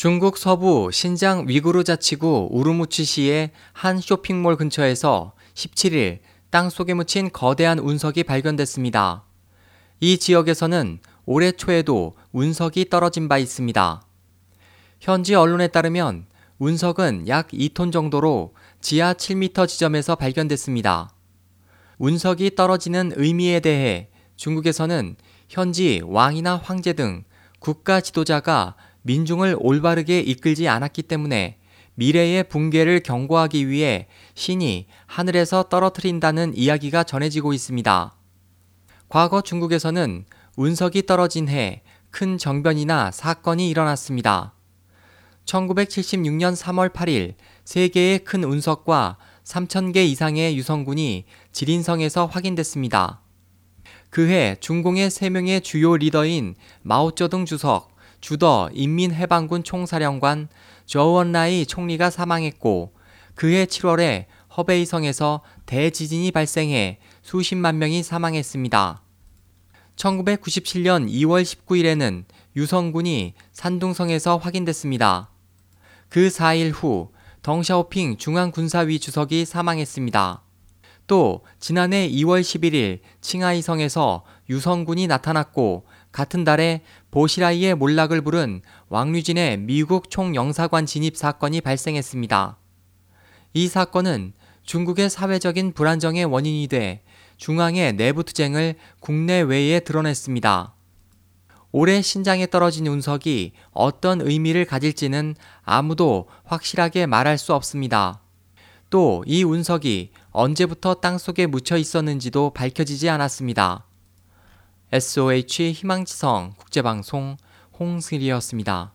중국 서부 신장 위구르 자치구 우르무치시의 한 쇼핑몰 근처에서 17일 땅 속에 묻힌 거대한 운석이 발견됐습니다. 이 지역에서는 올해 초에도 운석이 떨어진 바 있습니다. 현지 언론에 따르면 운석은 약 2톤 정도로 지하 7m 지점에서 발견됐습니다. 운석이 떨어지는 의미에 대해 중국에서는 현지 왕이나 황제 등 국가 지도자가 민중을 올바르게 이끌지 않았기 때문에 미래의 붕괴를 경고하기 위해 신이 하늘에서 떨어뜨린다는 이야기가 전해지고 있습니다. 과거 중국에서는 운석이 떨어진 해 큰 정변이나 사건이 일어났습니다. 1976년 3월 8일 3개의 큰 운석과 3,000개 이상의 유성군이 지린성에서 확인됐습니다. 그해 중공의 3명의 주요 리더인 마오쩌둥 주석, 주더 인민해방군 총사령관 저원라이 총리가 사망했고 그해 7월에 허베이성에서 대지진이 발생해 수십만 명이 사망했습니다. 1997년 2월 19일에는 유성군이 산둥성에서 확인됐습니다. 그 4일 후 덩샤오핑 중앙군사위 주석이 사망했습니다. 또 지난해 2월 11일 칭하이성에서 유성군이 나타났고 같은 달에 보시라이의 몰락을 부른 왕류진의 미국 총영사관 진입 사건이 발생했습니다. 이 사건은 중국의 사회적인 불안정의 원인이 돼 중앙의 내부 투쟁을 국내외에 드러냈습니다. 올해 신장에 떨어진 운석이 어떤 의미를 가질지는 아무도 확실하게 말할 수 없습니다. 또 이 운석이 언제부터 땅 속에 묻혀 있었는지도 밝혀지지 않았습니다. SOH 희망지성 국제방송 홍승일이었습니다.